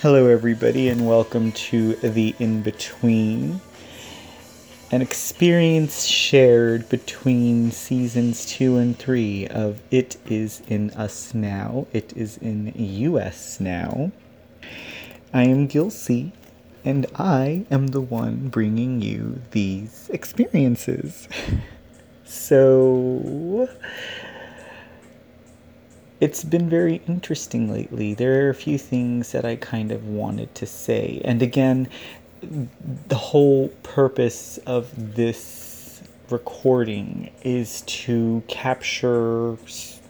Hello, everybody, and welcome to The In Between, an experience shared between seasons two and three of It Is in Us Now, It Is in US Now. I am Gilsey, and I am the one bringing you these experiences. so it's been very interesting lately. There are a few things that I kind of wanted to say. And again, the whole purpose of this recording is to capture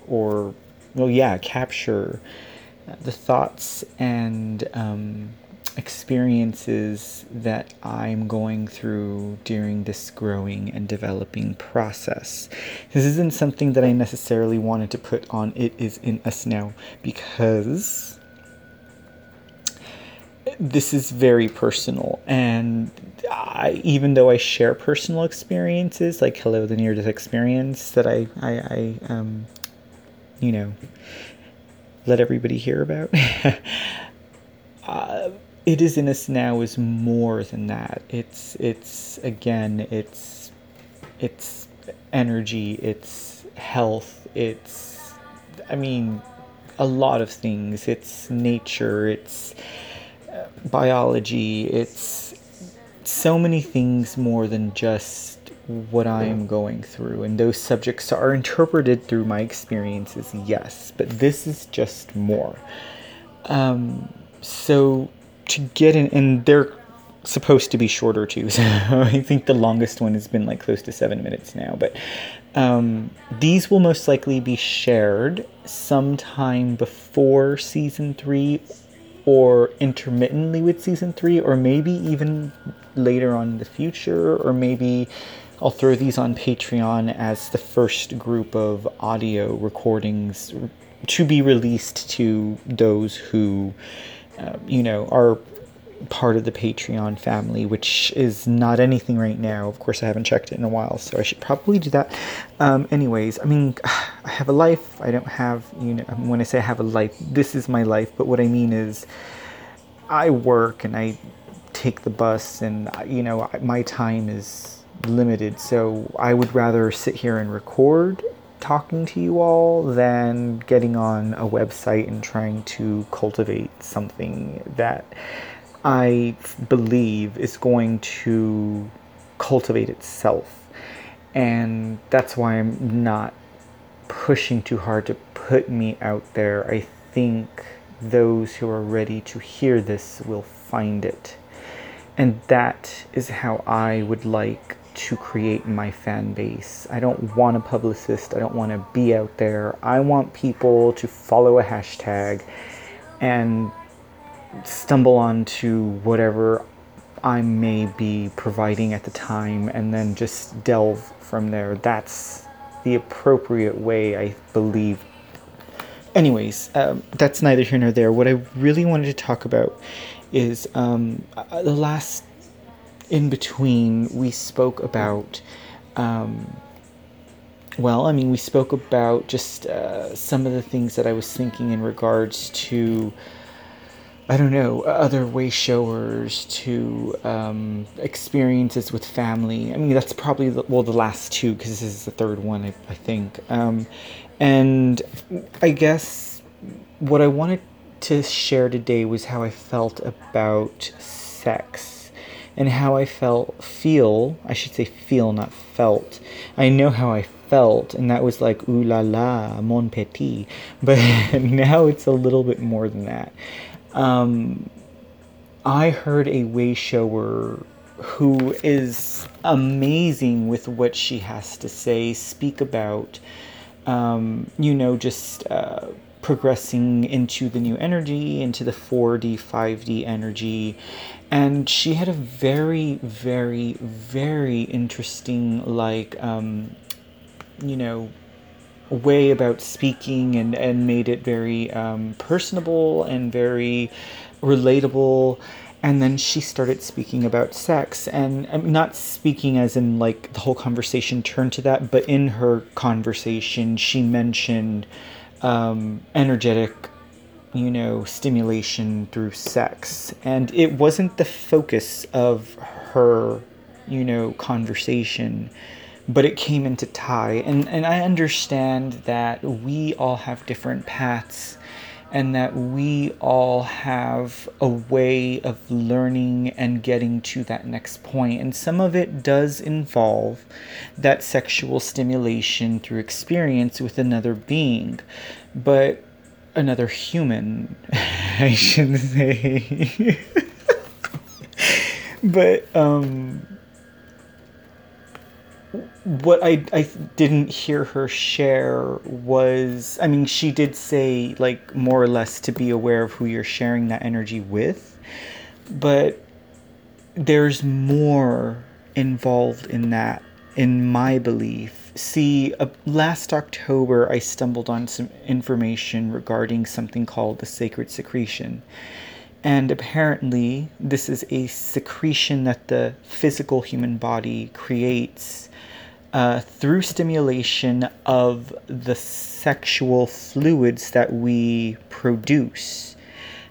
or, well, yeah, capture the thoughts and um, experiences that I'm going through during this growing and developing process. This isn't something that I necessarily wanted to put on It Is in Us Now because this is very personal and I, even though I share personal experiences like hello the near death experience that I, I, I um, you know let everybody hear about uh, it is in us now is more than that. It's it's again it's it's energy, it's health, it's I mean a lot of things. It's nature, it's uh, biology, it's so many things more than just what I am going through. And those subjects are interpreted through my experiences, yes, but this is just more. Um, so to get in, and they're supposed to be shorter too. So I think the longest one has been like close to seven minutes now. But um, these will most likely be shared sometime before season three or intermittently with season three, or maybe even later on in the future, or maybe I'll throw these on Patreon as the first group of audio recordings to be released to those who uh, you know, are part of the Patreon family, which is not anything right now. Of course, I haven't checked it in a while, so I should probably do that. Um, anyways, I mean, I have a life. I don't have, you know, when I say I have a life, this is my life, but what I mean is I work and I take the bus, and, you know, my time is limited, so I would rather sit here and record talking to you all than getting on a website and trying to cultivate something that I believe is going to cultivate itself. And that's why I'm not pushing too hard to put me out there. I think those who are ready to hear this will find it. And that is how I would like to create my fan base. I don't want a publicist. I don't want to be out there. I want people to follow a hashtag and stumble onto whatever I may be providing at the time and then just delve from there. That's the appropriate way, I believe. Anyways, um, that's neither here nor there. What I really wanted to talk about is um, uh, the last in between, we spoke about, um, well, I mean, we spoke about just uh, some of the things that I was thinking in regards to, I don't know, other way showers, to um, experiences with family. I mean, that's probably, the, well, the last two, because this is the third one, I, I think. Um, and I guess what I wanted to share today was how I felt about sex and how I felt feel I should say feel not felt. I know how I felt and that was like ooh la la mon petit. But now it's a little bit more than that. Um, I heard a way shower who is amazing with what she has to say speak about um, you know just uh, progressing into the new energy, into the 4D, 5D energy. And she had a very, very, very interesting, like, um, you know, way about speaking and, and made it very um, personable and very relatable and then she started speaking about sex and I'm not speaking as in like the whole conversation turned to that but in her conversation she mentioned um, energetic you know, stimulation through sex. And it wasn't the focus of her, you know, conversation, but it came into tie. And, and I understand that we all have different paths and that we all have a way of learning and getting to that next point. And some of it does involve that sexual stimulation through experience with another being. But another human, I should say. but um, what I, I didn't hear her share was, I mean, she did say, like, more or less to be aware of who you're sharing that energy with, but there's more involved in that, in my belief see, uh, last October I stumbled on some information regarding something called the sacred secretion. And apparently, this is a secretion that the physical human body creates uh, through stimulation of the sexual fluids that we produce.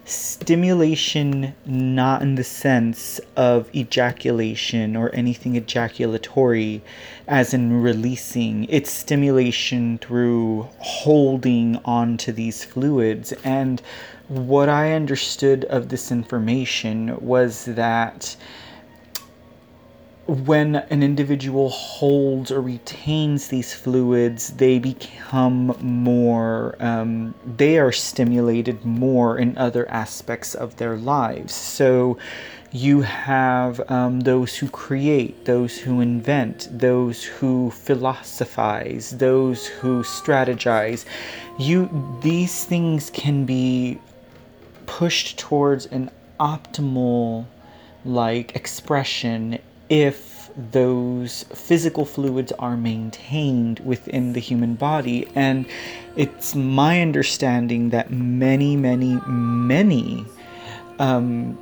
Stimulation not in the sense of ejaculation or anything ejaculatory as in releasing. It's stimulation through holding on to these fluids. And what i understood of this information was that when an individual holds or retains these fluids, they become more, um, they are stimulated more in other aspects of their lives. So you have um, those who create, those who invent, those who philosophize, those who strategize. You, these things can be pushed towards an optimal like expression if those physical fluids are maintained within the human body. And it's my understanding that many, many, many um,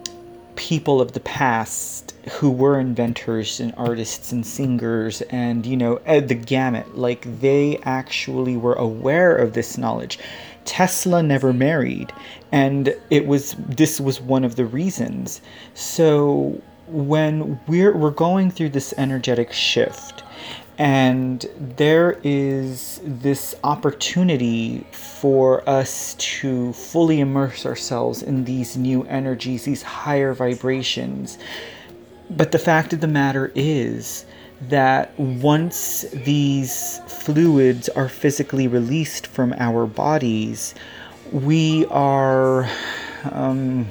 people of the past who were inventors and artists and singers and, you know, the gamut, like they actually were aware of this knowledge. Tesla never married, and it was this was one of the reasons. So when we're we're going through this energetic shift and there is this opportunity for us to fully immerse ourselves in these new energies, these higher vibrations. But the fact of the matter is that once these fluids are physically released from our bodies, we are. Um,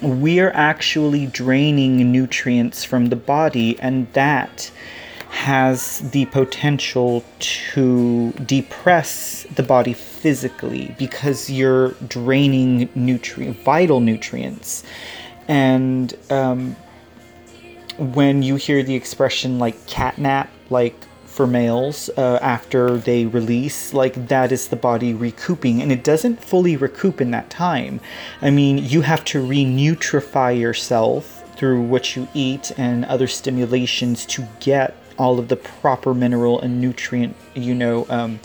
we're actually draining nutrients from the body, and that has the potential to depress the body physically because you're draining nutrient vital nutrients and um, when you hear the expression like catnap like for males uh, after they release, like that is the body recouping, and it doesn't fully recoup in that time. I mean, you have to renutrify yourself through what you eat and other stimulations to get all of the proper mineral and nutrient, you know, um,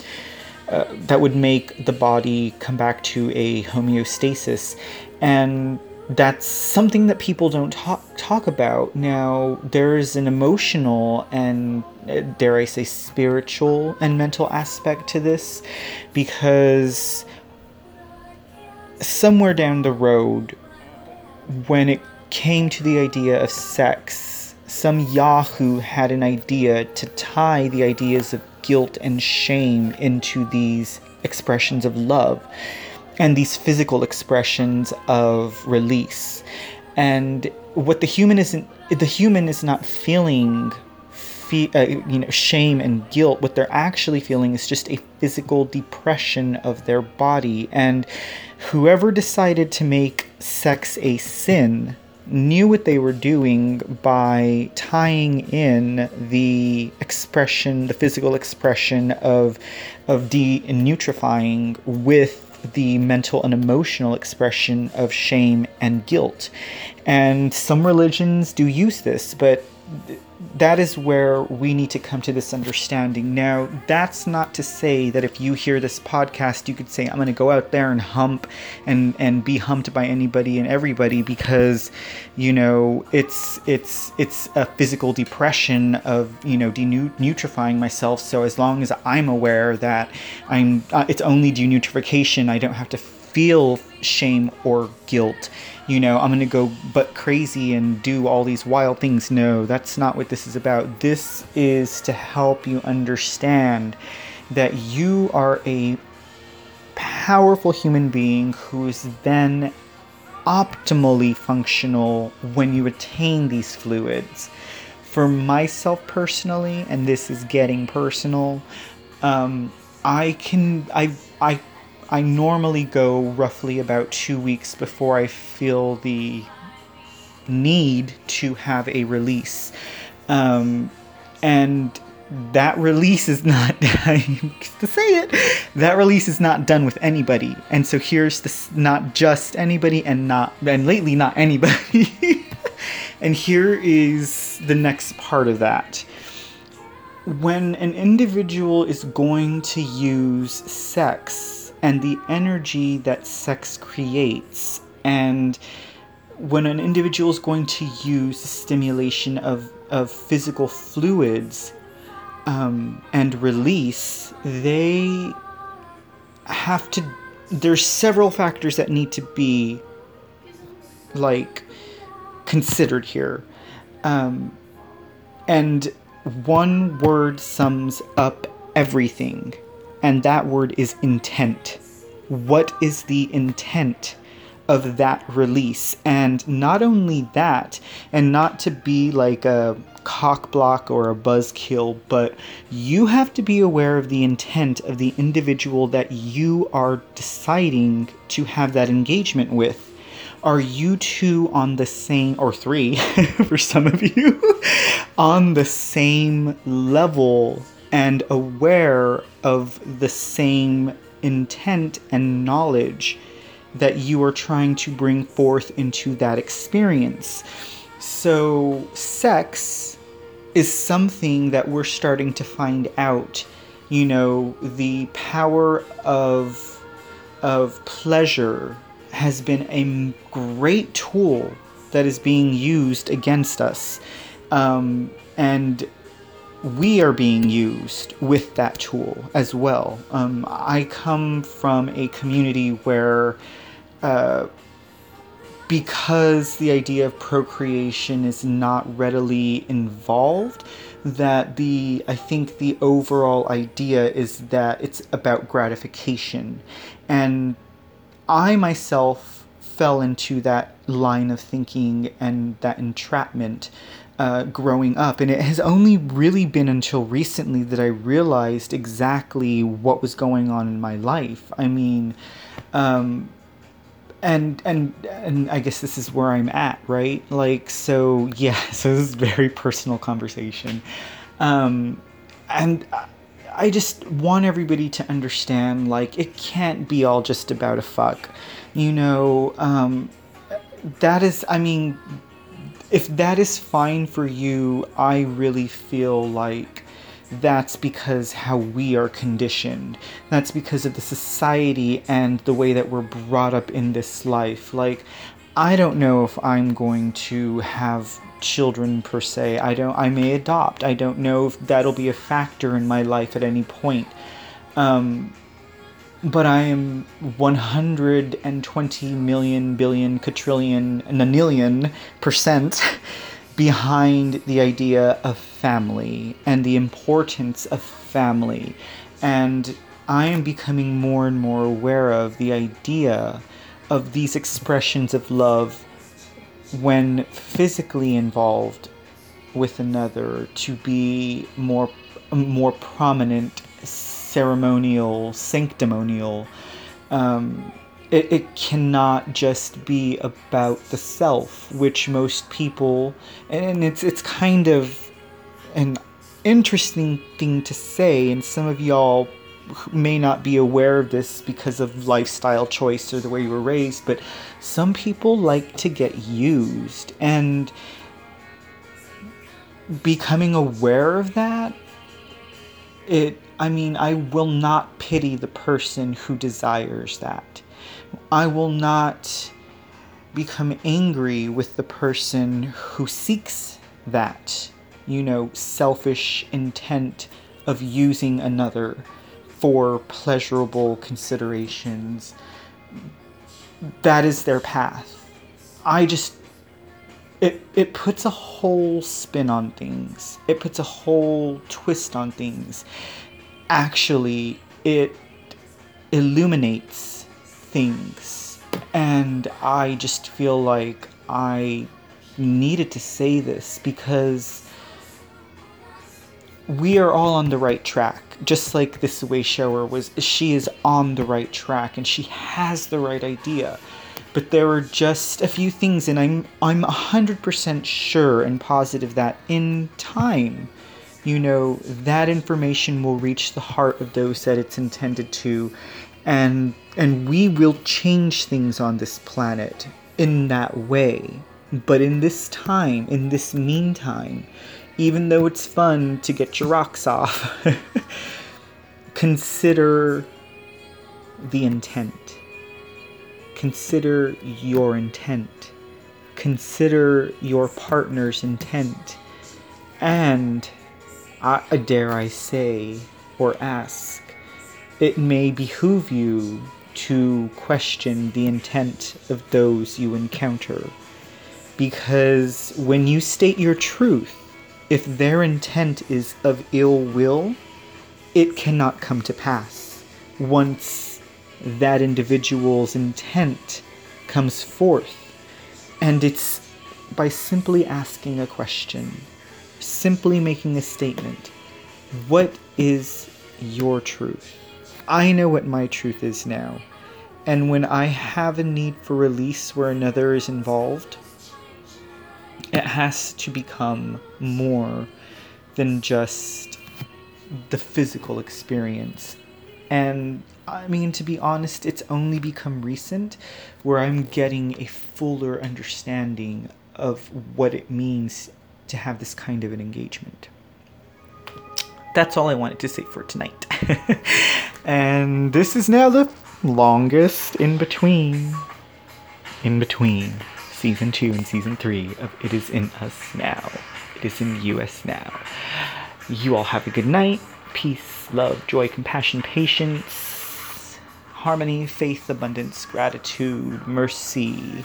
uh, that would make the body come back to a homeostasis. And that's something that people don't talk talk about. Now, there's an emotional and uh, dare I say spiritual and mental aspect to this because somewhere down the road when it came to the idea of sex, some Yahoo had an idea to tie the ideas of guilt and shame into these expressions of love and these physical expressions of release. And what the human isn't, the human is not feeling, fe- uh, you know, shame and guilt. What they're actually feeling is just a physical depression of their body. And whoever decided to make sex a sin knew what they were doing by tying in the expression, the physical expression of of de-nutrifying with the mental and emotional expression of shame and guilt. And some religions do use this, but that is where we need to come to this understanding. Now, that's not to say that if you hear this podcast, you could say, I'm going to go out there and hump and, and be humped by anybody and everybody because, you know, it's, it's, it's a physical depression of, you know, denutrifying myself. So as long as I'm aware that I'm, uh, it's only denutrification, I don't have to feel shame or guilt you know, I'm going to go but crazy and do all these wild things. No, that's not what this is about. This is to help you understand that you are a powerful human being who is then optimally functional when you attain these fluids. For myself personally, and this is getting personal, um, I can I I I normally go roughly about two weeks before I feel the need to have a release. Um, and that release is not to say it that release is not done with anybody. And so here's this not just anybody and not and lately not anybody. And here is the next part of that. When an individual is going to use sex and the energy that sex creates. And when an individual is going to use stimulation of, of physical fluids um, and release, they have to. There's several factors that need to be like considered here. Um, and one word sums up everything and that word is intent. What is the intent of that release? And not only that, and not to be like a cock block or a buzzkill, but you have to be aware of the intent of the individual that you are deciding to have that engagement with. Are you two on the same, or three for some of you, on the same level and aware of the same intent and knowledge that you are trying to bring forth into that experience. So, sex is something that we're starting to find out. You know, the power of of pleasure has been a great tool that is being used against us. Um, and we are being used with that tool as well. Um, I come from a community where, uh, because the idea of procreation is not readily involved, that the I think the overall idea is that it's about gratification, and I myself fell into that line of thinking and that entrapment uh, growing up. And it has only really been until recently that I realized exactly what was going on in my life. I mean, um, and and and I guess this is where I'm at, right? Like, so yeah. So this is very personal conversation, um, and. I just want everybody to understand, like, it can't be all just about a fuck. You know, um, that is, I mean, if that is fine for you, I really feel like that's because how we are conditioned. That's because of the society and the way that we're brought up in this life. Like, I don't know if I'm going to have children per se. I don't I may adopt. I don't know if that'll be a factor in my life at any point. Um, but I am 120 million, billion, quadrillion, nanillion percent behind the idea of family and the importance of family. And I am becoming more and more aware of the idea of these expressions of love when physically involved with another to be more more prominent ceremonial, sanctimonial. Um, it, it cannot just be about the self, which most people, and it's it's kind of an interesting thing to say, and some of y'all may not be aware of this because of lifestyle choice or the way you were raised, but some people like to get used, and becoming aware of that, it, I mean, I will not pity the person who desires that. I will not become angry with the person who seeks that, you know, selfish intent of using another for pleasurable considerations. That is their path. I just it it puts a whole spin on things. It puts a whole twist on things. Actually, it illuminates things. And I just feel like I needed to say this because we are all on the right track. Just like this way shower was, she is on the right track and she has the right idea. But there are just a few things, and I'm I'm hundred percent sure and positive that in time, you know, that information will reach the heart of those that it's intended to, and and we will change things on this planet in that way. But in this time, in this meantime, even though it's fun to get your rocks off, consider the intent. Consider your intent. Consider your partner's intent. And, uh, dare I say, or ask, it may behoove you to question the intent of those you encounter. Because when you state your truth, if their intent is of ill will, it cannot come to pass once that individual's intent comes forth. And it's by simply asking a question, simply making a statement. What is your truth? I know what my truth is now. And when I have a need for release where another is involved, it has to become more than just the physical experience. And I mean, to be honest, it's only become recent where I'm getting a fuller understanding of what it means to have this kind of an engagement. That's all I wanted to say for tonight. and this is now the longest in between. In between season two and season three of It Is In Us Now. It is in US now. You all have a good night. Peace, love, joy, compassion, patience, harmony, faith, abundance, gratitude, mercy,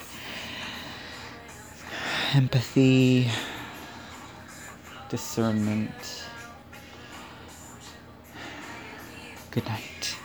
empathy, discernment. Good night.